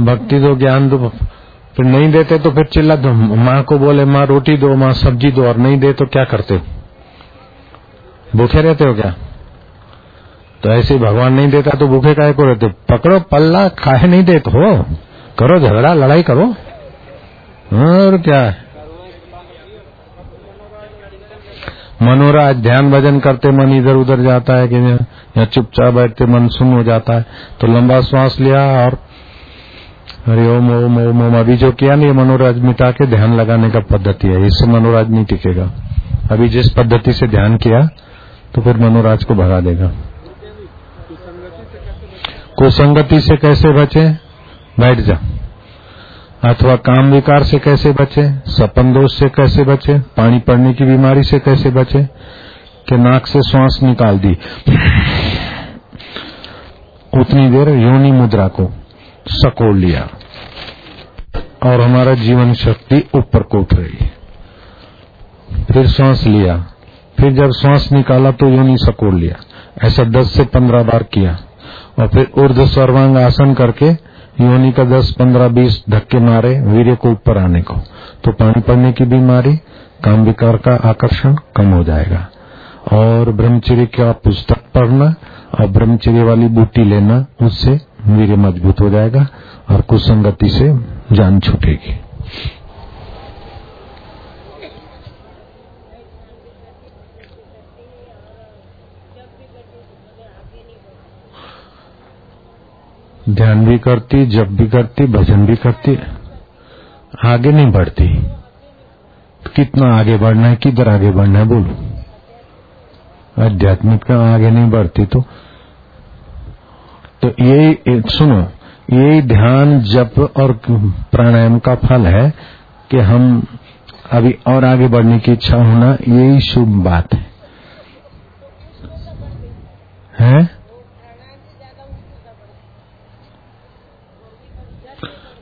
भक्ति दो, ज्ञान दो, फिर नहीं देते तो फिर चिल्ला दो। माँ को बोले, माँ, रोटी दो, माँ, सब्ज़ी दो, और नहीं दे तो क्या करते भूखे रहते हो क्या? तो ऐसे भगवान नहीं देता तो भूखे काय को रहते पकड़ो पल्ला खाए नहीं देते हो? करो झगड़ा, लड़ाई करो। और क्या? है मनोराज ध्यान भजन करते, मन इधर उधर जाता है कि या चुपचाप बैठते, मन सुन हो जाता है। तो लंबा श्वास लिया और हरि ओम ओम ओम ओम अभी जो किया नहीं मनोराज मिटा के ध्यान लगाने का पद्धति है, इससे मनोराज नहीं टिकेगा। अभी जिस पद्धति से ध्यान किया तो फिर मनोराज को भगा देगा। कुसंगति से कैसे बचे? बैठ जा। अथवा काम विकार से कैसे बचे? सपन दोष से कैसे बचे? पानी पड़ने की बीमारी से कैसे बचे? कि नाक से श्वास निकाल दी। उतनी देर योनि मुद्रा को। सकोड़ लिया। और हमारा जीवन शक्ति ऊपर को उठ रही। फिर श्वास लिया। फिर जब श्वास निकाला तो योनि सकोड़ लिया। ऐसा 10 से 15 बार किया। और फिर ऊर्ध सर्वांग आसन करके योनि का दस, पंद्रह, बीस धक्के मारे वीर्य को ऊपर आने को। तो पानी पड़ने की बीमारी काम विकार का आकर्षण कम हो जाएगा। और ब्रह्मचर्य का पुस्तक पढ़ना और ब्रह्मचर्य वाली बूटी लेना, उससे वीर्य मज़बूत हो जाएगा और कुसंगति से जान छूटेगी। ध्यान भी करती जब भी करती, भजन भी करती, आगे नहीं बढ़ती। कितना आगे बढ़ना है, किधर आगे बढ़ना है बोलो। आध्यात्मिक आगे नहीं बढ़ती तो तो यही सुनो, यही ध्यान, जप और प्राणायाम का फल है कि हम अभी और आगे बढ़ने की इच्छा होना यही शुभ बात है। है?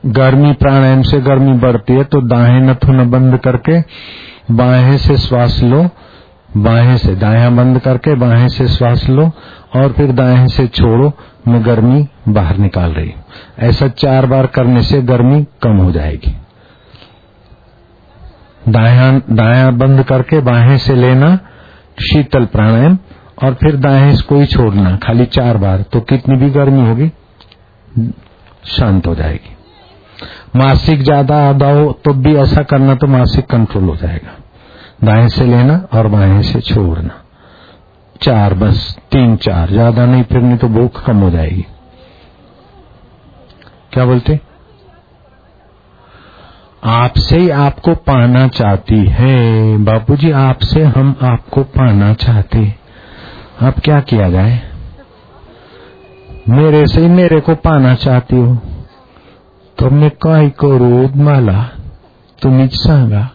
गर्मी, प्राणायाम से गर्मी बढ़ती है तो दाएँ नथुन बंद करके बाहें से श्वास लो बाहें से दाया बंद करके बाहें से श्वास लो और फिर दाएँ से छोड़ो, मैं गर्मी बाहर निकाल रही ऐसा चार बार करने से गर्मी कम हो जाएगी। दाया दाया बंद करके बाहें से लेना शीतल प्राणायाम और फिर दाएँ को ही छोड़ना, खाली चार बार तो कितनी भी गर्मी होगी, शांत हो जाएगी। मासिक ज़्यादा आधा हो तो भी ऐसा करना तो मासिक कंट्रोल हो जाएगा। दाएँ से लेना और बाएँ से छोड़ना। चार बस, तीन चार, ज़्यादा नहीं, फिर नहीं तो भूख कम हो जाएगी। क्या बोलते? आपसे ही आपको पाना चाहती है। बापूजी, आपसे हम आपको पाना चाहते अब क्या किया जाए? मेरे से ही मेरे को पाना चाहती हो। तो मैं काय करू मला तुम्हीच सांगा।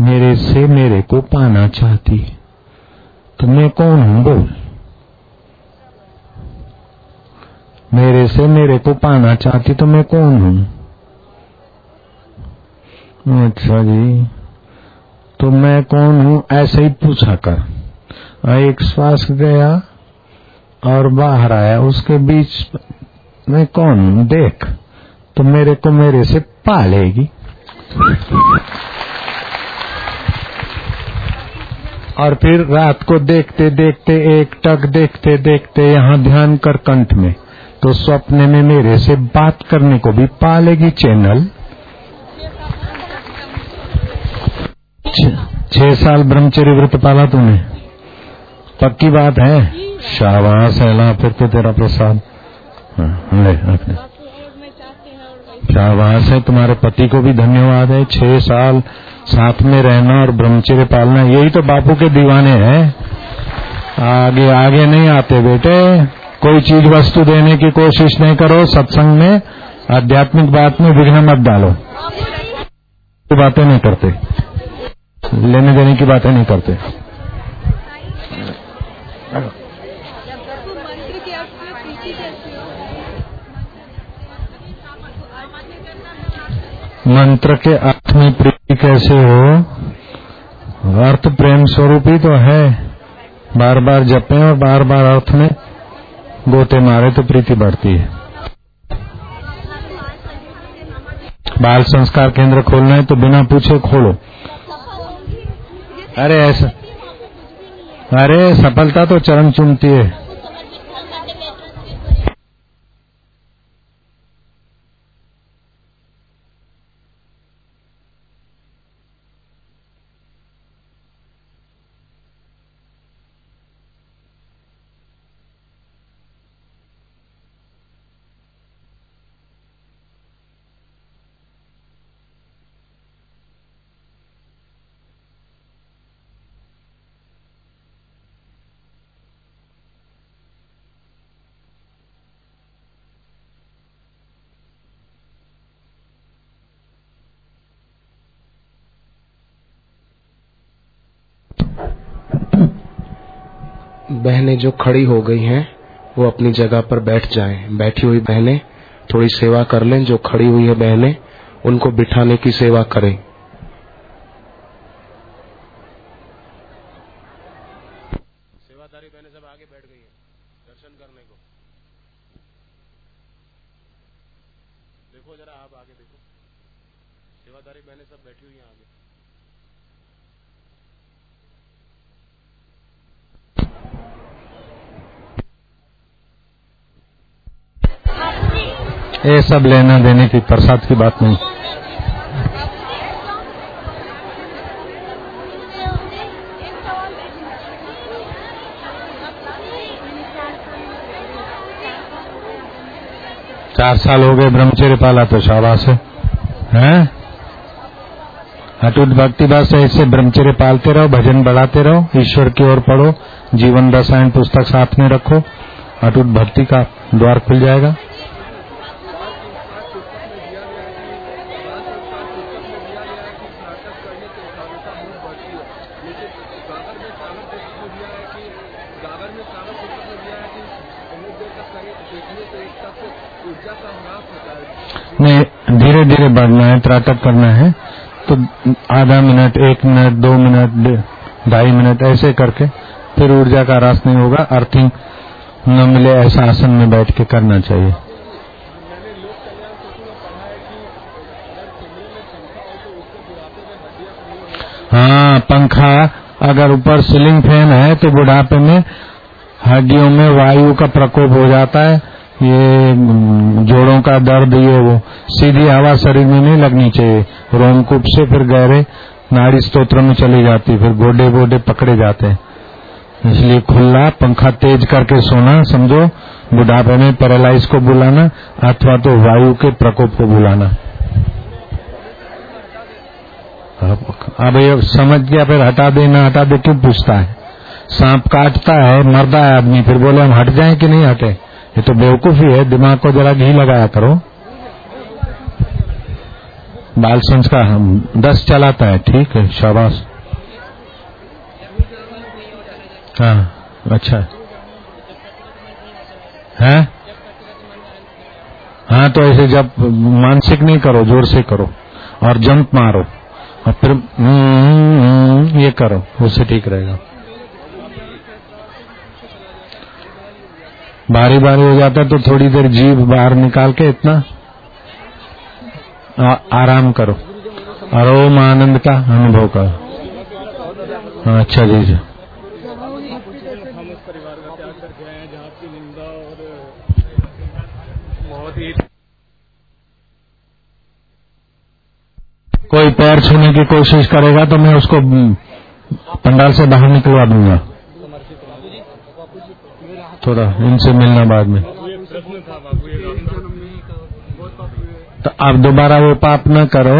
मेरे से मेरे को पाना चाहती है। तो मैं कौन हूँ? बोल। मेरे से मेरे को पाना चाहती तो मैं कौन हूँ? अच्छा जी। तो मैं कौन हूँ? ऐसे ही पूछा कर। एक श्वास गया और बाहर आया। उसके बीच मैं कौन हूँ? देख। तो मेरे को मेरे से पालेगी। और फिर रात को देखते देखते एक टक देखते देखते यहाँ ध्यान कर कंठ में तो स्वप्न में मेरे से बात करने को भी पालेगी चैनल। छह साल ब्रह्मचर्य व्रत पाला तूने। पक्की बात है? शाबाश है फिर तो तेरा प्रसाद। हाँ, शाबाश है तुम्हारे पति को भी धन्यवाद है। छह साल साथ में रहना और ब्रह्मचर्य पालना, यही तो बापू के दीवाने हैं। आगे आगे नहीं आते बेटे। कोई चीज़ वस्तु देने की कोशिश नहीं करो, सत्संग में, आध्यात्मिक बात में विघ्न मत डालो। तो बातें नहीं करते। लेने देने की बातें नहीं करते। मंत्र के अर्थ में प्रीति कैसे हो? अर्थ प्रेम स्वरूप ही तो है। बार बार जपे और बार बार अर्थ में गोते मारे तो प्रीति बढ़ती है। बाल संस्कार केंद्र खोलना है तो बिना पूछे खोलो। अरे ऐसा अरे सफलता तो चरण चुमती है। बहनें जो खड़ी हो गई हैं, वो अपनी जगह पर बैठ जाएँ। बैठी हुई बहनें, थोड़ी सेवा कर लें, जो खड़ी हुई है बहनें, उनको बिठाने की सेवा करें सेवादारी बहनें सब आगे बैठ गई हैं दर्शन करने को देखो जरा आप आगे देखो सेवादारी बहनें सब बैठी हुई हैं आगे ये सब लेना देने की प्रसाद की बात नहीं। चार साल हो गए ब्रह्मचर्य पाला तो शाबाश है? अटूट भक्ति बस ऐसे ब्रह्मचर्य पालते रहो, भजन बढ़ाते रहो, ईश्वर की ओर पढ़ो, जीवन रसायन पुस्तक साथ में रखो, अटूट भक्ति का द्वार खुल जाएगा नहीं धीरे धीरे बढ़ना है, त्राटक करना है तो आधा मिनट, एक मिनट, दो मिनट ढाई मिनट ऐसे करके फिर ऊर्जा का रास नहीं होगा, अर्थिंग न मिले ऐसा आसन में बैठ के करना चाहिए। हाँ पंखा अगर ऊपर सीलिंग फ़ैन है तो बुढ़ापे में हड्डियों में वायु का प्रकोप हो जाता है ये जोड़ों का दर्द ये वो, सीधी हवा शरीर में नहीं लगनी चाहिए। रोमकूप से फिर गहरे नाड़ी स्त्रोत्र में चली जाती फिर गोडे गोडे पकड़े जाते हैं। इसलिए खुला पंखा तेज करके सोना, समझो, बुढ़ापे में पैरालाइज को बुलाना, अथवा तो वायु के प्रकोप को बुलाना। अब ये समझ गया, फिर हटा दे, ना हटा दे, क्यों पूछता है? सांप काटता है मरदा है आदमी, फिर बोले हम हट जाएँ कि नहीं हटे? ये तो बेवकूफ़ी है दिमाग को जरा घी लगाया करो। बाल संस्कार हम दस चलाता है, ठीक है, शाबाश। हाँ अच्छा। है? हाँ तो ऐसे जब मानसिक नहीं करो, ज़ोर से करो और जंप मारो और फिर ये करो, उससे ठीक रहेगा। बारी बारी हो जाता है तो थोड़ी देर जीभ बाहर निकाल के इतना आ, आराम करो। और ओम आनंद का अनुभव करो। हाँ, अच्छा जी जी। कोई पैर छूने की कोशिश करेगा तो मैं उसको पंडाल से बाहर निकलवा दूँगा। थोड़ा इनसे मिलना बाद में। तो अब दोबारा वो पाप न करो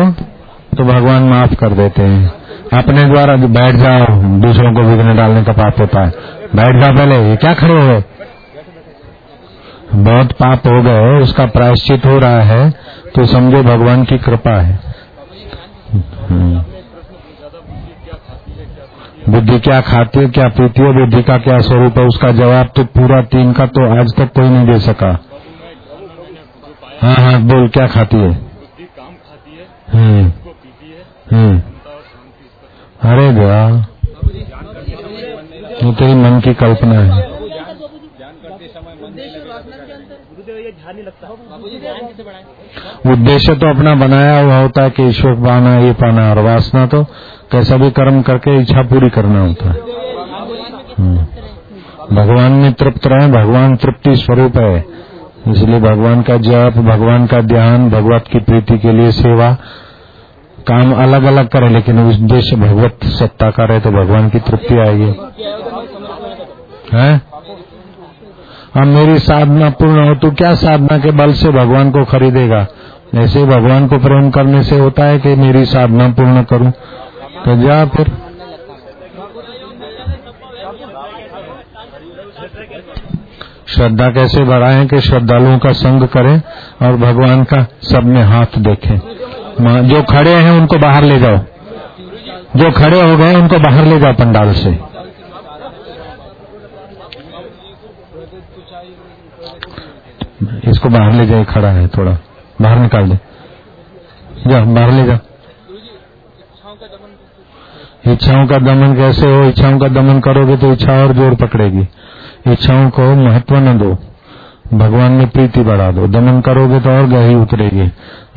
तो भगवान माफ़ कर देते हैं। अपने द्वारा बैठ जाओ, दूसरों को विघ्न डालने का पाप होता है। बैठ जाओ पहले, ये क्या खड़े हो? बहुत पाप हो गए, उसका प्रायश्चित हो रहा है तो समझो भगवान की कृपा है। बुद्धि क्या खाती है, क्या पीती है, बुद्धि का क्या स्वरूप है, उसका जवाब तो पूरा तीन का तो आज तक कोई नहीं दे सका। हाँ हाँ बोल, क्या खाती है? हम्म हम्म। अरे वाह, ये तेरी मन की कल्पना है। उद्देश्य तो अपना बनाया हुआ होता है कि ईश्वर पाना, ये पाना, और वासना तो कैसा भी कर्म करके इच्छा पूरी करना होता है। हम्म। भगवान में तृप्त रहे, भगवान तृप्ति स्वरूप है। इसलिए भगवान का जप, भगवान का ध्यान, भगवत की प्रीति के लिए सेवा, काम अलग अलग करे, लेकिन उद्देश्य भगवत सत्ता का रहे तो भगवान की तृप्ति आएगी। है? अब मेरी साधना पूर्ण हो तो क्या साधना के बल से भगवान को खरीदेगा? ऐसे भगवान को प्रेम करने से होता है कि मेरी साधना पूर्ण करूँ। तो जा फिर श्रद्धा कैसे बढ़ाएँ कि श्रद्धालुओं का संग करें और भगवान का सब में हाथ देखें। जो खड़े हैं उनको बाहर ले जाओ। जो खड़े हो गए उनको बाहर ले जाओ पंडाल से। इसको बाहर ले जाए, खड़ा है थोड़ा। बाहर निकाल दे। जा बाहर ले जा इच्छाओं का दमन कैसे हो? इच्छाओं का दमन करोगे तो इच्छा और ज़ोर पकड़ेगी। इच्छाओं को महत्व न दो। भगवान में प्रीति बढ़ा दो। दमन करोगे तो और गहरी उतरेगी।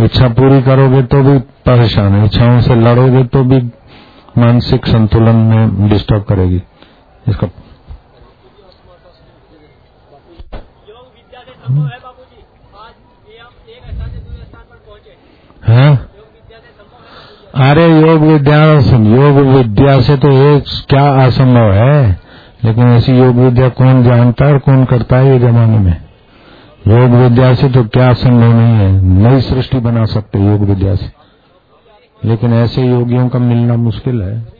इच्छा पूरी करोगे तो भी परेशान है। इच्छाओं से लड़ोगे तो भी मानसिक संतुलन में डिस्टर्ब करेगी। इसका हाँ? अरे योग विद्या योग विद्या से तो एक क्या असंभव है? लेकिन ऐसी योग विद्या कौन जानता है और कौन करता है ये जमाने में? योग विद्या से तो क्या संभव नहीं है? नई सृष्टि बना सकते योग विद्या से। लेकिन ऐसे योगियों का मिलना मुश्किल है।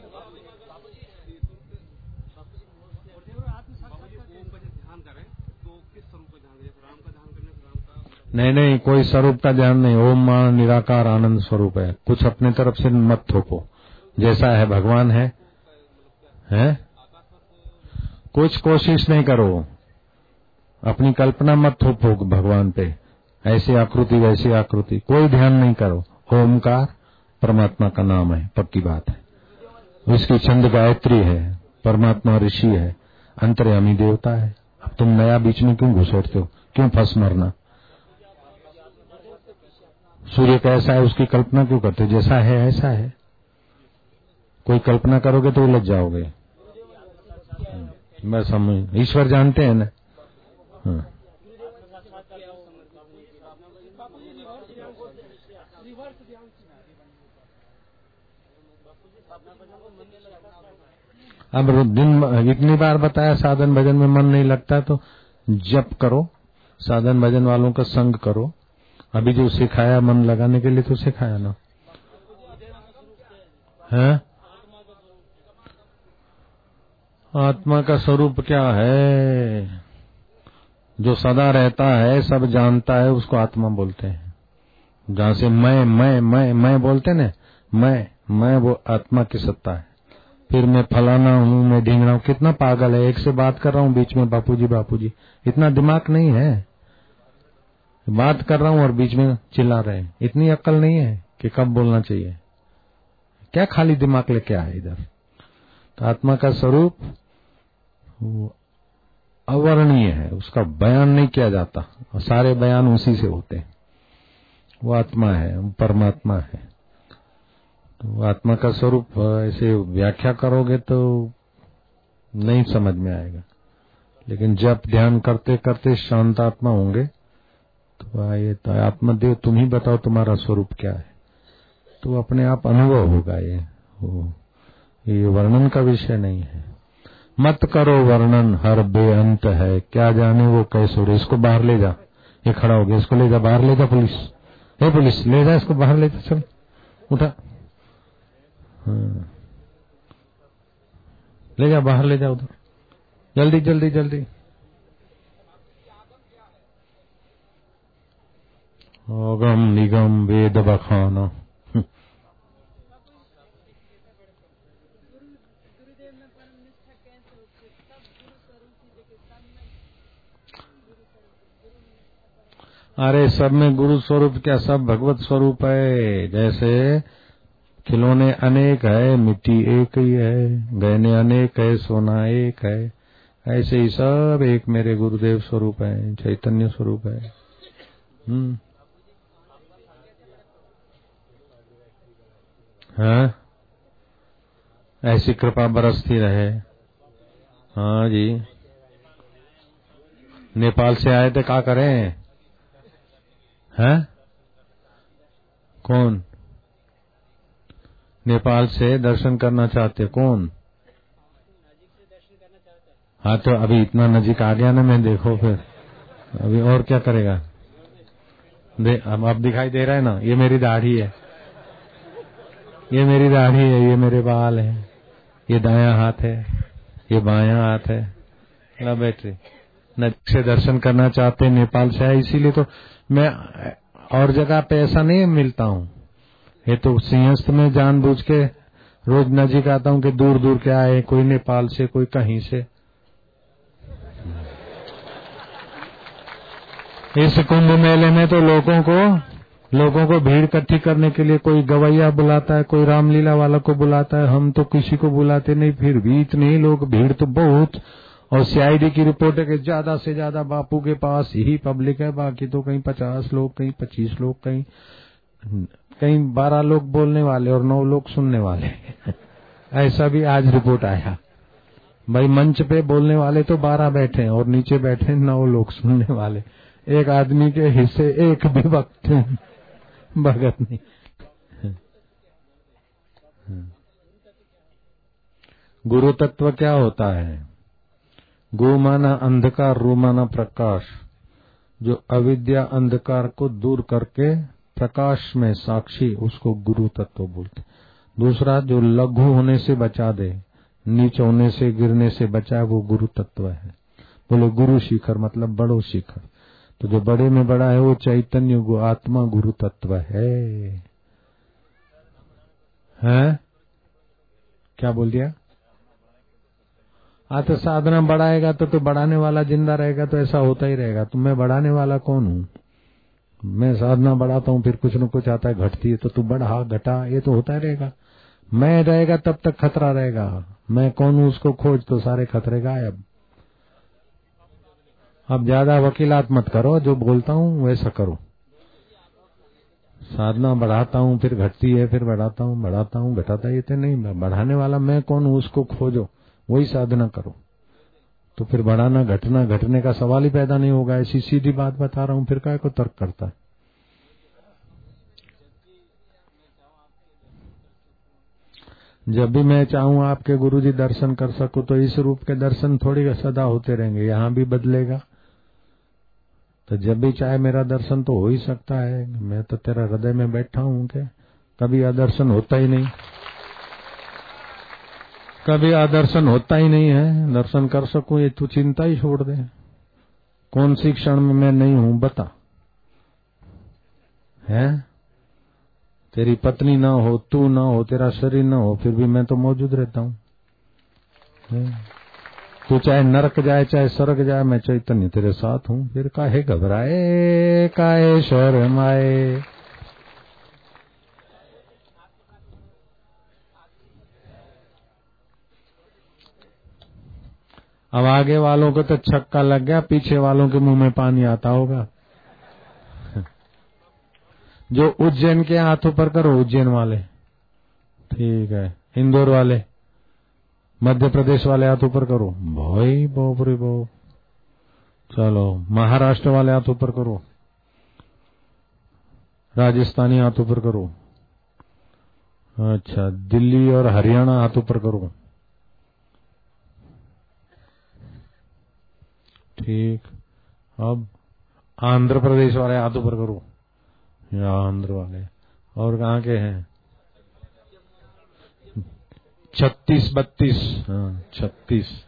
नहीं नहीं, कोई स्वरूप का ध्यान नहीं, ओम मान निराकार आनंद स्वरूप है। कुछ अपने तरफ़ से मत थोपो। जैसा है भगवान है, हैं? कुछ कोशिश नहीं करो। अपनी कल्पना मत थोपो भगवान पे। ऐसी आकृति, वैसी आकृति। कोई ध्यान नहीं करो। ओमकार परमात्मा का नाम है, पक्की बात है। उसकी छंद गायत्री है, परमात्मा ऋषि है। अंतर्यामी देवता है। अब तुम नया बीच में क्यों घुसेड़ते हो? क्यों फंस मरना? सूर्य कैसा है, उसकी कल्पना क्यों करते जैसा है, ऐसा है। कोई कल्पना करोगे तो उलझ जाओगे। मैं समझ, ईश्वर जानते हैं ना। हाँ। अब दिन इतनी बार बताया, साधन भजन में मन नहीं लगता तो जप करो। साधन भजन वालों का संग करो। अभी जो सिखाया मन लगाने के लिए तो सिखाया ना। है? आत्मा का स्वरूप क्या है? जो सदा रहता है, सब जानता है, उसको आत्मा बोलते हैं। जहाँ से मैं मैं मैं मैं बोलते ना, मैं मैं वो आत्मा की सत्ता है। फिर मैं फलाना हूँ, मैं ढींगना हूँ, कितना पागल है, एक से बात कर रहा हूँ, बीच में बापूजी बापूजी, इतना दिमाग नहीं है। बात कर रहा हूँ और बीच में चिल्ला रहे हैं। इतनी अक्ल नहीं है कि कब बोलना चाहिए। क्या खाली दिमाग लेके आए इधर? तो आत्मा का स्वरूप अवर्णीय है, उसका बयान नहीं किया जाता। और सारे बयान उसी से होते हैं। वो आत्मा है, वो परमात्मा है। तो आत्मा का स्वरूप, ऐसे व्याख्या करोगे तो नहीं समझ में आएगा। लेकिन जब ध्यान करते करते शांत आत्मा होंगे तो आइए तो आत्मदेव, तुम ही बताओ तुम्हारा स्वरूप क्या है। तो अपने आप अनुभव होगा ये। हो ये वर्णन का विषय नहीं है। मत करो वर्णन, हर बेअंत है। क्या जाने वो कैसे हो? इसको बाहर ले जा। ये खड़ा हो गया, इसको ले जा, बाहर ले जा पुलिस। हे पुलिस, ले जा इसको बाहर ले जा, चल, उठा। हाँ। ले जा, बाहर ले जा उधर। जल्दी जल्दी जल्दी। अगम निगम वेद बखाना। अरे सब में गुरु स्वरूप क्या सब भगवत स्वरूप है? जैसे खिलौने अनेक है, मिट्टी एक ही है, गहने अनेक है, सोना एक है। ऐसे ही सब एक मेरे गुरुदेव स्वरूप है, चैतन्य स्वरूप है। हम्म। हाँ? ऐसी कृपा बरसती रहे। हाँ जी। नेपाल से आए थे, क्या करें? हैं? कौन? नेपाल से दर्शन करना चाहते कौन? हाँ तो अभी इतना नजीक आ गया ना मैं, देखो फिर। अभी और क्या करेगा? दे अब दिखाई दे रहा है ना, ये मेरी दाढ़ी है। ये मेरी दाढ़ी है, ये मेरे बाल है, ये दाया हाथ है, ये बाया हाथ है। ला बैटरी नजीक से दर्शन करना चाहते नेपाल से आए, इसीलिए तो मैं और जगह पे ऐसा नहीं मिलता हूँ। ये तो सिंहस्थ में जानबूझ के रोज नजीक आता हूँ कि दूर दूर के आए कोई नेपाल से, कोई कहीं से। इस कुंभ मेले में तो लोगों को लोगों को भीड़ इकट्ठी करने के लिए कोई गवैया बुलाता है, कोई रामलीला वाला को बुलाता है, हम तो किसी को बुलाते नहीं, फिर भी इतने लोग, भीड़ तो बहुत। और सीआईडी की रिपोर्ट है कि ज़्यादा से ज़्यादा बापू के पास ही पब्लिक है, बाकी तो कहीं पचास लोग, कहीं पच्चीस लोग, कहीं कहीं बारह लोग बोलने वाले और नौ लोग सुनने वाले। ऐसा भी आज रिपोर्ट आया। भाई मंच पे बोलने वाले तो बारह बैठे हैं और नीचे बैठे नौ लोग सुनने वाले। एक आदमी के हिस्से एक भी वक्त भगत नहीं। गुरु तत्व क्या होता है? गो माना अंधकार, रू माना प्रकाश। जो अविद्या, अंधकार को दूर करके प्रकाश में साक्षी, उसको गुरु तत्व बोलते दूसरा, जो लघु होने से बचा दे, नीच होने से, गिरने से बचाए वो गुरु तत्व है। बोले, गुरु शिखर मतलब बड़ो शिखर। तो जो बड़े में बड़ा है, वो चैतन्य गु, आत्मा गुरु तत्व है। हैं? क्या बोल दिया? हाँ तो साधना बढ़ाएगा तो तो बढ़ाने वाला ज़िंदा रहेगा तो ऐसा होता ही रहेगा। तो मैं बढ़ाने वाला कौन हूँ? मैं साधना बढ़ाता हूँ, फिर कुछ न कुछ आता है, घटती है तो तू बढ़ा, घटा, ये तो होता ही रहेगा। मैं रहेगा, तब तक खतरा रहेगा। मैं कौन हूँ, उसको खोज तो सारे खतरे गायब। अब ज़्यादा वकीलात मत करो, जो बोलता हूँ वैसा करो। साधना बढ़ाता हूँ, फिर घटती है, फिर बढ़ाता हूँ बढ़ाता हूँ, घटाता ये तो नहीं, बढ़ाने वाला मैं कौन हूँ, उसको खोजो, वही साधना करो। तो फिर बढ़ाना, घटना, घटने का सवाल ही पैदा नहीं होगा, ऐसी सीधी बात बता रहा हूँ, फिर काय को तर्क करता है? जब भी मैं चाहूँ आपके गुरु जी दर्शन कर सकूँ तो इस रूप के दर्शन थोड़ी सदा होते रहेंगे, यहाँ भी बदलेगा। तो जब भी चाहे मेरा दर्शन तो हो ही सकता है। मैं तो तेरा हृदय में बैठा हूँ के कभी आदर्शन होता ही नहीं। कभी आदर्शन होता ही नहीं है। दर्शन कर सकूँ, ये तू चिंता ही छोड़ दे। कौन सी क्षण में मैं नहीं हूँ, बता। है? तेरी पत्नी ना हो, तू ना हो, तेरा शरीर ना हो, फिर भी मैं तो मौजूद रहता हूँ। तू चाहे नरक जाए, चाहे स्वर्ग जाए, मैं चैतन्य तेरे साथ हूँ। फिर काहे घबराए, काहे शर्माए? अब आगे वालों को तो छक्का लग गया, पीछे वालों के मुँह में पानी आता होगा। जो उज्जैन के हाथों पर करो, उज्जैन वाले। ठीक है, इंदौर वाले। मध्य प्रदेश वाले हाथ ऊपर करो। भाई बोप रे बो चलो, महाराष्ट्र वाले हाथों पर करो। राजस्थानी हाथों पर करो। अच्छा दिल्ली और हरियाणा हाथ ऊपर करो। ठीक। अब आंध्र प्रदेश वाले हाथों पर करो। या आंध्र वाले। और कहाँ के हैं? छत्तीस, बत्तीस। हाँ छत्तीस।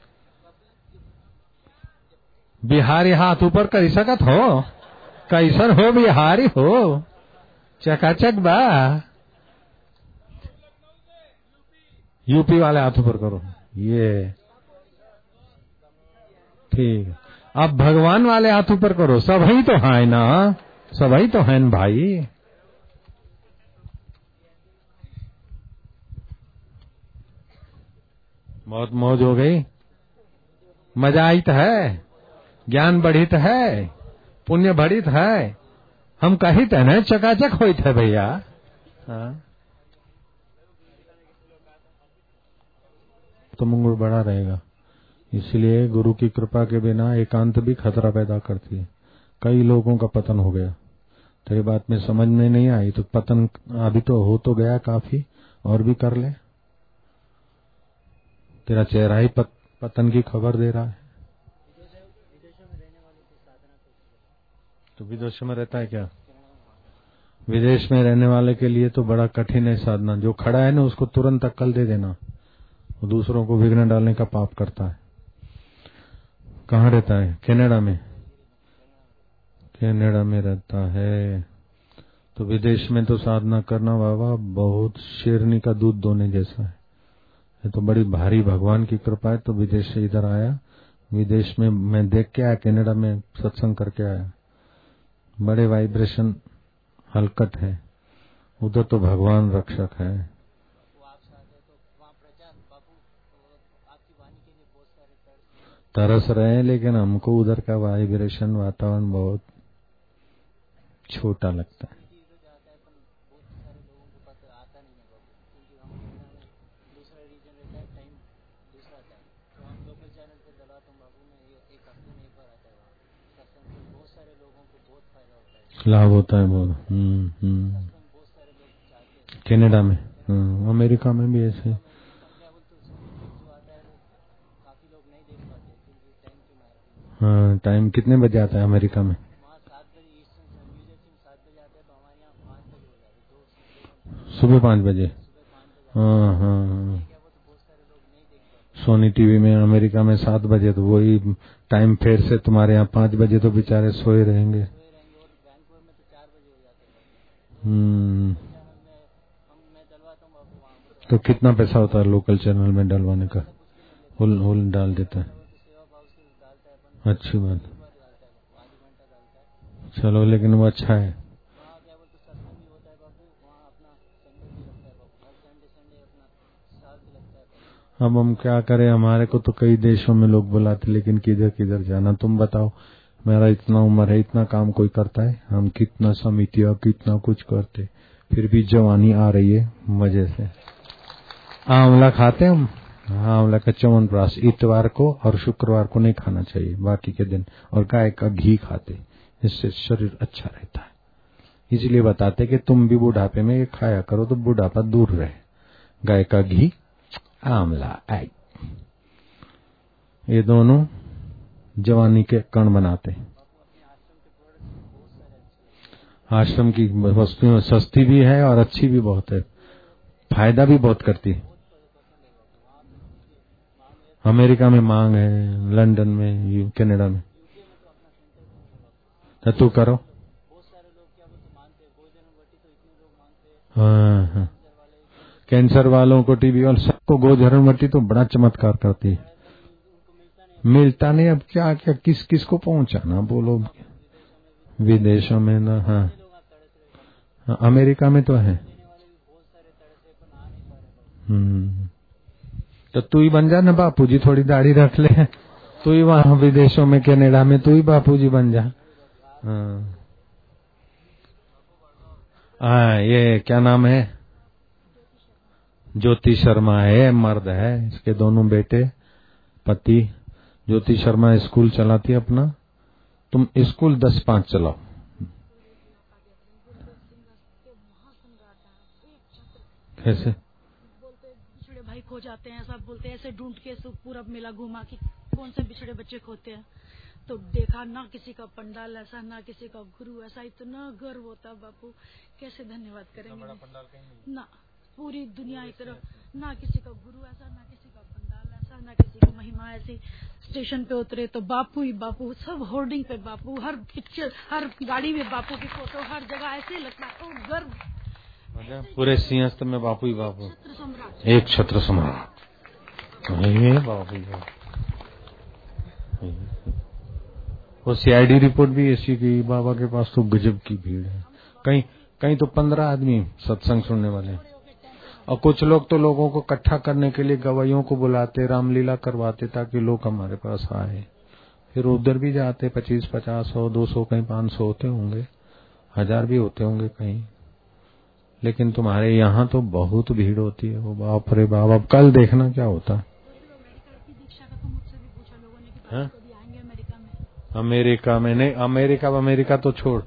बिहारी हाथ ऊपर कर सकत हो। कैसर हो बिहारी हो? चकाचक बा। यूपी वाले हाथ ऊपर करो। ये। ठीक। अब भगवान वाले हाथ ऊपर करो। सब ही तो है ना। सब ही तो है भाई। बहुत मौज हो गई। मज़ा आयित है, ज्ञान बढ़ित है, पुण्य बढ़ित है। हम कहित है न चकाचक है भैया। हाँ। तो मंगल बड़ा रहेगा। इसलिए गुरु की कृपा के बिना एकांत भी खतरा पैदा करती है। कई लोगों का पतन हो गया। तेरी बात में समझ में नहीं आई तो पतन अभी तो हो तो गया काफ़ी, और भी कर ले। तेरा चेहरा ही पत, पतन की खबर दे रहा है। तो विदेश में रहता है क्या? विदेश में रहने वाले के लिए तो बड़ा कठिन है साधना। जो खड़ा है ना उसको तुरंत अक्कल दे देना। दूसरों को विघ्न डालने का पाप करता है। कहाँ रहता है? कनाडा में। कनाडा में रहता है। तो विदेश में तो साधना करना बाबा बहुत शेरनी का दूध दोने जैसा है। ये तो बड़ी भारी भगवान की कृपा है तो विदेश से इधर आया। विदेश में मैं देख के आया, कनाडा में सत्संग करके आया। बड़े वाइब्रेशन, हलकत है। उधर तो भगवान रक्षक है। तरस रहे हैं, लेकिन हमको उधर का वाइब्रेशन, वातावरण बहुत छोटा लगता है। लाभ होता है बहुत। हम्म हम्म। कनाडा में। हम्म, अमेरिका में भी ऐसे। हाँ टाइम कितने बजे आता है अमेरिका में? सुबह पाँच बजे। हाँ हाँ हाँ। सोनी टीवी में अमेरिका में सात बजे तो वही टाइम फेर से तुम्हारे यहाँ पाँच बजे तो बेचारे सोए रहेंगे। तो कितना पैसा होता है लोकल चैनल में डलवाने का? हुल हुल डाल देता है। अच्छी बात। चलो, लेकिन वो अच्छा है। अब हम क्या करें? हमारे को तो कई देशों में लोग बुलाते लेकिन किधर किधर जाना? तुम बताओ। मेरा इतना उम्र है, इतना काम कोई करता है, हम कितना समितियाँ कितना कुछ करते, फिर भी जवानी आ रही है मज़े से। आंवला खाते हम? आंवला का चवन प्रास इतवार को और शुक्रवार को नहीं खाना चाहिए, बाकी के दिन, और गाय का घी खाते, इससे शरीर अच्छा रहता है। इसलिए बताते कि तुम भी बुढ़ापे में खाया करो तो बुढ़ापा दूर रहे। गाय का घी, आंवला आई ये दोनों जवानी के कण बनाते आश्रम की वस्तुएँ सस्ती भी है और अच्छी भी बहुत है। फ़ायदा भी बहुत करती है। अमेरिका में मांग है, लंदन में कनाडा में। तो तू करो। हाँ हाँ। कैंसर वालों को टीबी और सबको गोधरण मट्टी तो बड़ा चमत्कार करती है। मिलता नहीं अब क्या क्या किस किस को पहुंचाना? बोलो। विदेशों में ना हाँ, हाँ अमेरिका में तो है। हम्म। तो तू ही बन जा ना बापू जी थोड़ी दाढ़ी रख ले। तू ही वहाँ विदेशों में कनाडा में तू ही बापू जी बन जा। हाँ। आ, ये क्या नाम है? ज्योति शर्मा है मर्द है इसके दोनों बेटे पति। ज्योति शर्मा स्कूल चलाती है अपना तुम स्कूल दस पाँच चलाओ। कैसे? बिछड़े भाई खो जाते हैं सब बोलते हैं ऐसे ढूंढ के पूरा मेला घुमा कि कौन से बिछड़े बच्चे खोते हैं। तो देखा ना किसी का पंडाल ऐसा ना किसी का गुरु ऐसा इतना गर्व होता बापू। कैसे धन्यवाद करेंगे ना पूरी दुनिया की तरफ़ ना किसी का गुरु ऐसा ना किसी ना किसी की महिमा ऐसी स्टेशन पे उतरे तो बापू ही बापू सब होर्डिंग पे बापू हर पिक्चर हर गाड़ी में बापू की फ़ोटो हर जगह ऐसे लगता है। गर्व। पूरे सिंहस्थ में बापू ही बापू। एक छत्र सम्राट। बापू ही बापू। वो सीआईडी रिपोर्ट भी ऐसी की बाबा के पास तो गजब की भीड़ है। कहीं कहीं तो पंद्रह आदमी सत्संग सुनने वाले हैं। और कुछ लोग तो लोगों को इकट्ठा करने के लिए गवाइयों को बुलाते, रामलीला करवाते ताकि लोग हमारे पास आए। फिर उधर भी जाते, पच्चीस, पचास, सौ, दो सौ, कहीं पाँच सौ होते होंगे, हज़ार भी होते होंगे कहीं। लेकिन तुम्हारे यहाँ तो बहुत भीड़ होती है, वो बाप रे बाप, अब कल देखना क्या होता। है हाँ? अमेरिका में नहीं, अमेरिका अमेरिका तो छोड़।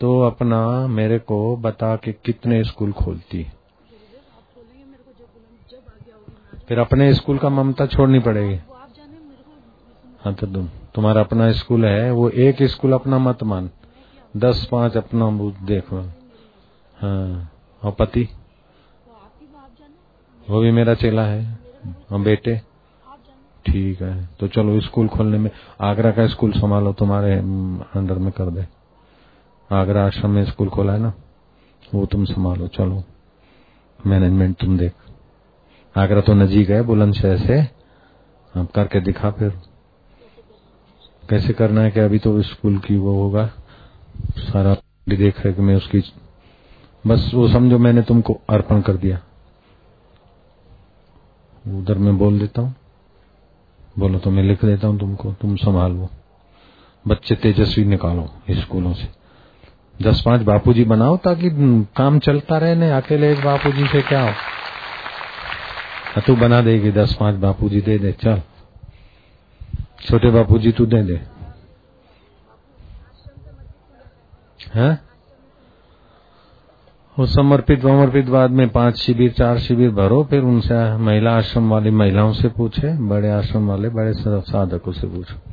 तो अपना मेरे को बता के कितने स्कूल खोलती है आप बोलेंगे मेरे को जब बुला जब आगे आओगी मैं आ फिर अपने स्कूल का ममता छोड़नी पड़ेगी। हाँ तो तुम तुम्हारा अपना स्कूल है वो एक स्कूल अपना मत मान। दस पाँच अपना देखो हाँ और पति? वो भी मेरा चेला है और बेटे? ठीक है तो चलो स्कूल खोलने में आगरा का स्कूल संभालो तुम्हारे अंडर में कर दे। आगरा आश्रम में स्कूल खोला है ना? वो तुम संभालो चलो। मैनेजमेंट तुम देख। आगरा तो नजीक है बुलंदशहर से। अब करके दिखा फिर। कैसे करना है कि अभी तो स्कूल की वो होगा। सारा देख रेख में उसकी बस वो समझो मैंने तुमको अर्पण कर दिया। उधर मैं बोल देता हूँ। बोलो तो मैं लिख देता हूँ तुमको। तुम संभालो बच्चे तेजस्वी निकालो स्कूलों से। दस पाँच बापूजी बनाओ ताकि काम चलता रहे नहीं अकेले एक बापूजी से क्या हाँ, तू बना देगी दस पाँच बापूजी दे दे, चल। छोटे बापूजी तू दे दे। हैं? वो समर्पित समर्पित बाद में पाँच शिविर, चार शिविर भरो, फिर उनसे महिला आश्रम वाली महिलाओं से पूछे, बड़े आश्रम वाले, बड़े साधकों से पूछो।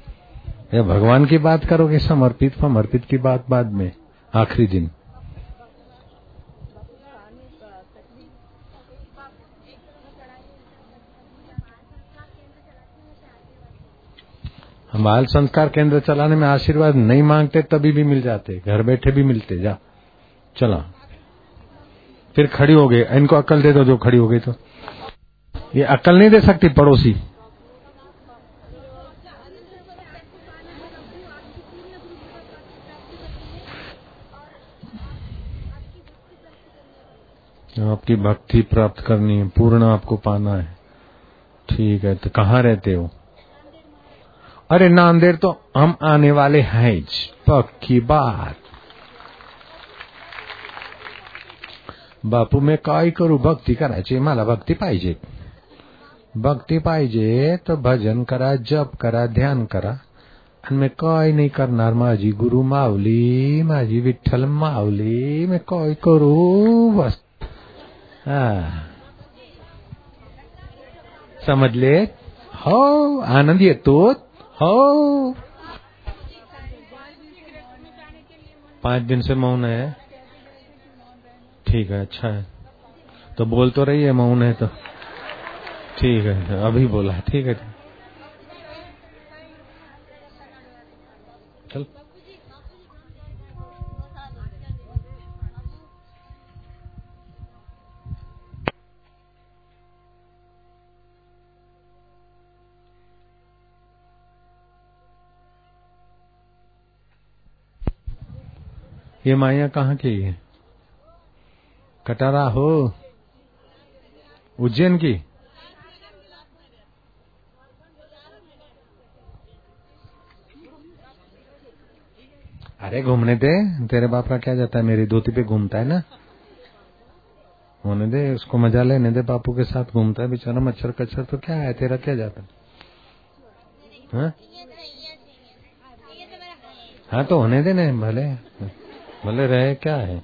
या भगवान की बात करोगे, समर्पित समर्पित की बात बाद में, आखिरी दिन। बाल संस्कार केंद्र चलाने में आशीर्वाद नहीं मांगते, तभी भी मिल जाते। घर बैठे भी मिलते, जा। चला। फिर खड़ी हो गई। इनको अक्ल दे दो, जो खड़ी हो गई तो। ये अक्ल नहीं दे सकती, पड़ोसी। आपकी भक्ति प्राप्त करनी है, पूर्ण आपको पाना है। ठीक है तो कहाँ रहते हो? अरे नांदेड़ तो हम आने वाले हैं पक्की बात। बापू, मैं काय करू? भक्ती करायची मला, भक्ती पाहिजे. भक्ती पाहिजे तर भजन करा, जप करा, ध्यान करा. मी काय नाही करणार, माझी गुरु माऊली, माझी विठ्ठल माऊली, मी काय करू? बस. समजले? हो, आनंद येतो. हो। पाँच दिन से मौन है। ठीक है अच्छा है। तो बोल तो रही है मौन है तो। ठीक है, अभी बोला ठीक है। ये माया कहाँ की? है कटारा हो? उज्जैन की? अरे घूमने दे, तेरे बाप का क्या जाता है? मेरी धोती पे घूमता है ना? होने दे, उसको मज़ा लेने दे, बापू के साथ घूमता है, बेचारा मच्छर कच्छर तो क्या है, तेरा क्या जाता है? हाँ? हाँ तो होने देने, भले। भले रहे क्या है?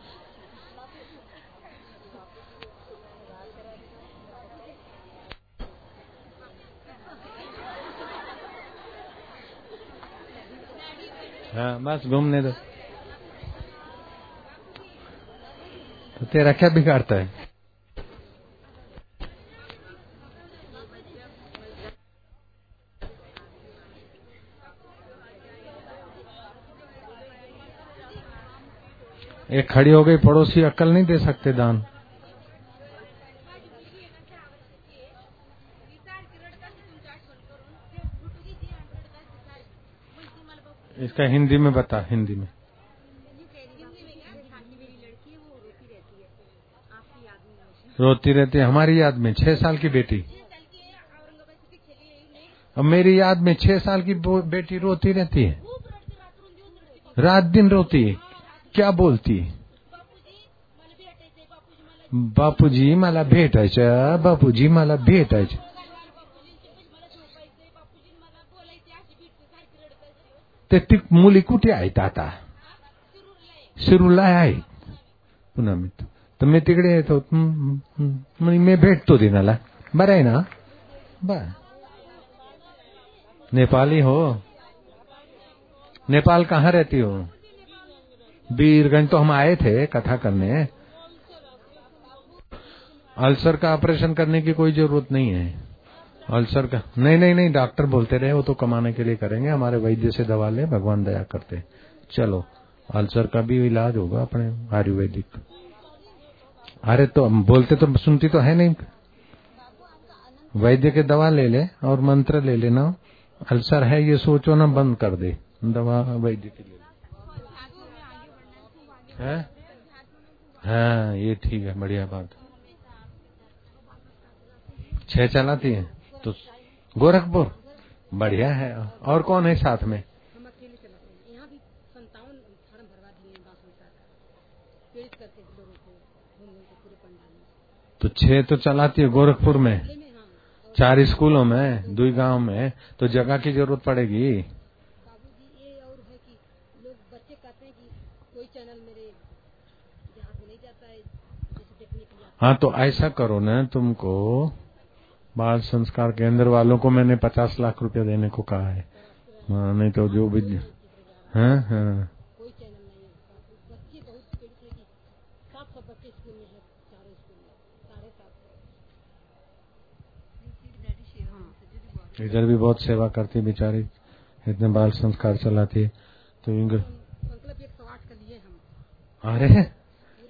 हाँ बस घूमने दो। तो तेरा क्या बिगाड़ता है? एक खड़ी हो गई, पड़ोसी अक्ल नहीं दे सकते दान। इसका हिंदी में बता, हिंदी में। रोती रहती है, हमारी याद में, छह साल की बेटी। अब मेरी याद में छह साल की बेटी रोती रहती है। रात दिन रोती है। क्या बोलती? है बापूजी मला भेटायचं बापूजी मला भेटायचं ते ती मुली कुठे आहेत आता? शिरूरला आहे पुन्हा मी तर मी तिकडे येतो. हं, हं, मी भेटतो दिनाला बरं आहे ना? बर. नेपाली हो. नेपाल कहाँ रहती हो? बीरगंज तो हम आए थे कथा करने। अल्सर का ऑपरेशन करने की कोई ज़रूरत नहीं है। अल्सर का नहीं नहीं नहीं, डॉक्टर बोलते रहे, वो तो कमाने के लिए करेंगे, हमारे वैद्य से दवा ले, भगवान दया करते चलो, अल्सर का भी इलाज होगा अपने आयुर्वेदिक। अरे तो बोलते तो सुनती तो है नहीं। वैद्य के दवा ले ले और मंत्र ले लेना। अल्सर है ये, सोचो ना, बंद कर दे। दवा वैद्य के ले ले है? हाँ ये ठीक है, बढ़िया बात छह चलाती है तो गोरखपुर, बढ़िया है। और कौन है साथ में? तो छह तो चलाती है गोरखपुर में? चार स्कूलों में दुई गाँव में तो जगह की ज़रूरत पड़ेगी बाबूजी ये और है कि लोग बच्चे कहते हैं कि कोई चैनल मेरे जहाँ से नहीं जाता है जैसे देखने के लिए हाँ तो ऐसा करो ना तुमको बाल संस्कार केंद्र वालों को मैंने पचास लाख रुपया देने को कहा है। हाँ, नहीं तो जो भी हाँ हाँ। इधर भी बहुत सेवा करती बेचारी इतने बाल संस्कार चलाती। है तो इनका मतलब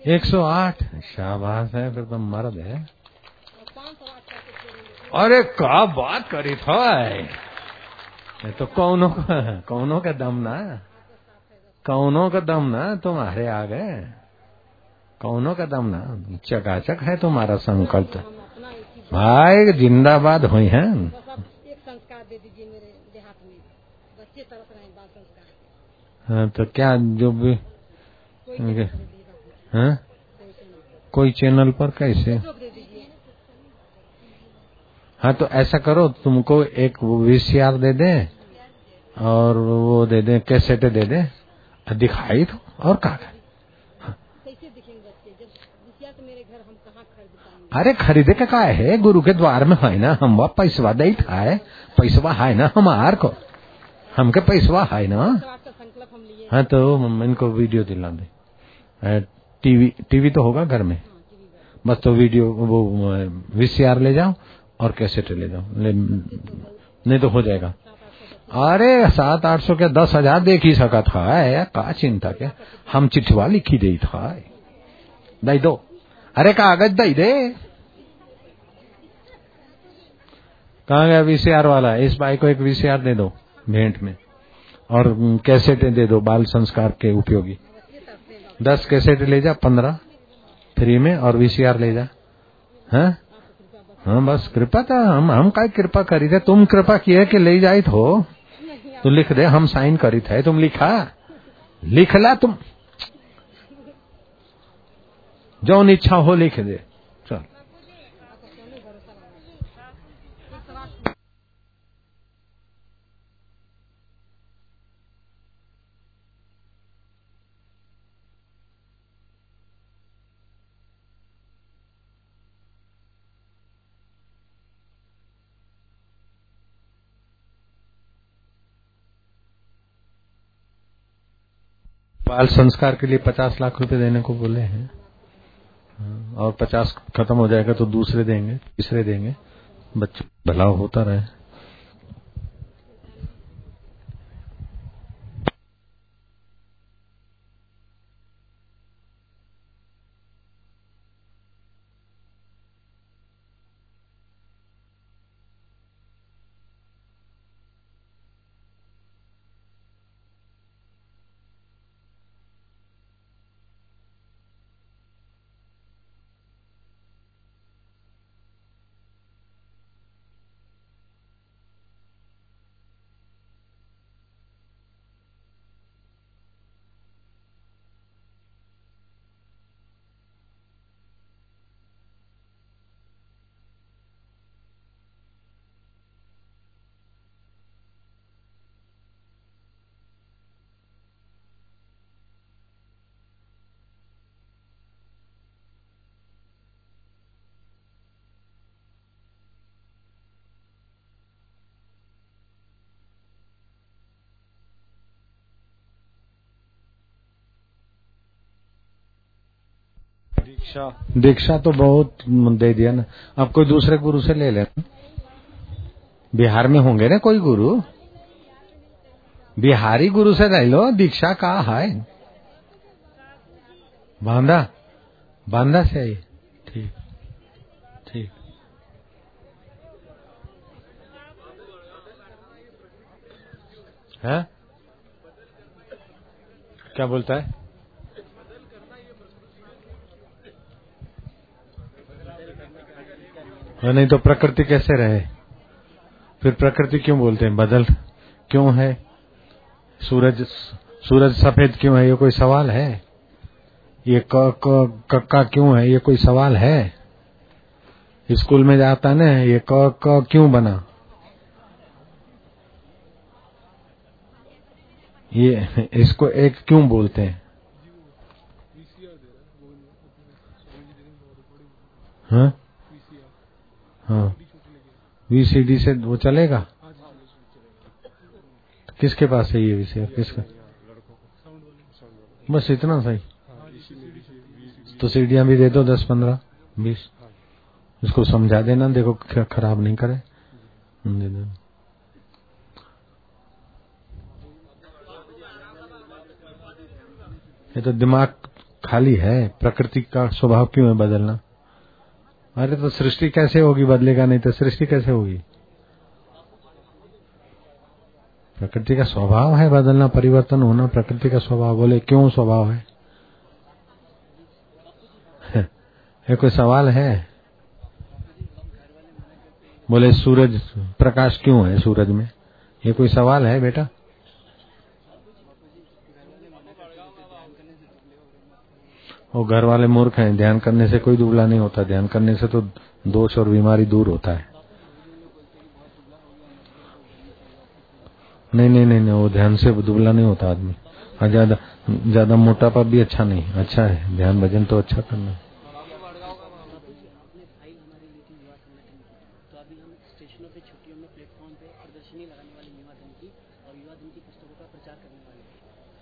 एक सौ आठ। का लिए हम अरे 108 शाबाश है फिर तो मर्द है। अरे का बात करी था। ये तो कौनों का कौनों का दम ना। कौनों का दम ना तुम्हारे आ गए कौनों का दम ना। चकाचक है तुम्हारा संकल्प। भाई जिंदाबाद हुई है। एक संस्कार दे दीजिए मेरे देहात में बच्चे तरस रहे बाल संस्कार के हाँ, तो क्या जो भी हाँ? कोई चैनल पर कैसे? हाँ तो ऐसा करो, तुमको एक वीसीआर दे दे और वो दे दे, कैसेट दे दे। दिखाई तो और कहा पाएँगे अरे, खरीदे का काय है? गुरु के द्वार में है ना, हम वह पैसवा दे था, है। पैसवा है ना हमार को। हमके पैसवा है ना। का हाँ तो इनको वीडियो दिला दे। टीवी टीवी तो होगा घर में। बस तो वीडियो, वो वीसीआर ले जाओ और कैसेट ले जाओ। नहीं तो हो जाएगा। अरे, सात आठ सौ क्या, दस हज़ार देख ही सका था का चिंता क्या? हम चिठवा लिखी दे था दई दो। अरे, कागज़ दई दे। कहा गया वीसीआर वाला? इस भाई को एक वीसीआर दे दो, भेंट में। और कैसेटें दे दो, बाल संस्कार के उपयोगी। दस कैसेट ले जा, पंद्रह। फ्री में और वीसीआर ले जा। हाँ? हाँ बस कृपा था हम हम का कृपा करी थे? तुम कृपा किए कि ले जाए तो तो लिख दे, हम साइन करी थे। तुम लिखा? लिखला तुम। जौन इच्छा हो लिख दे। बाल संस्कार के लिए पचास लाख रुपए देने को बोले हैं। हाँ, और पचास खत्म हो जाएगा तो दूसरे देंगे तीसरे देंगे। बच्चों भला होता रहे। दीक्षा। दीक्षा तो बहुत दे दिया ना। अब कोई दूसरे गुरु से ले लेना। बिहार में होंगे ना कोई गुरु? बिहारी गुरु से ले लो, दीक्षा का है। बांदा बांदा से आई। ठीक ठीक। है? क्या बोलता है? नहीं तो प्रकृति कैसे रहे? फिर प्रकृति क्यों बोलते हैं? बदल क्यों है? सूरज सूरज सफ़ेद क्यों है? ये कोई सवाल है? ये कक्का क्यों है? ये कोई सवाल है? स्कूल में जाता ना, ये क क क्यों बना? ये, इसको एक क्यों बोलते हैं? हाँ? हाँ। वीसीडी से वो चलेगा? किसके पास है ये विषय? किसका? बस इतना सही। तो सीढ़ियाँ भी दे दो दस पंद्रह, बीस। इसको समझा देना, देखो खराब नहीं करे। दे देना ये तो दिमाग खाली है, प्रकृति का स्वभाव क्यों है बदलना? अरे तो सृष्टि कैसे होगी बदलेगा नहीं तो सृष्टि कैसे होगी? प्रकृति का स्वभाव है बदलना, परिवर्तन होना प्रकृति का स्वभाव। बोले, क्यों स्वभाव है? ये कोई सवाल है? बोले, सूरज, प्रकाश क्यों है सूरज में? ये कोई सवाल है बेटा? वो घर वाले मूर्ख हैं, ध्यान करने से कोई दुबला नहीं होता, ध्यान करने से तो दोष और बीमारी दूर होता है। नहीं नहीं नहीं नहीं, वो ध्यान से दुबला नहीं होता आदमी। ज़्यादा ज़्यादा मोटापा भी अच्छा नहीं अच्छा है, ध्यान भजन तो अच्छा करना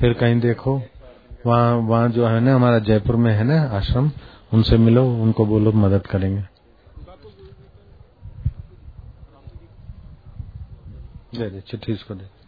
फिर कहीं देखो, वहाँ वहाँ जो है ना, हमारा जयपुर में है ना आश्रम, उनसे मिलो, उनको बोलो मदद करेंगे। दे दे चिट्ठी इसको दे।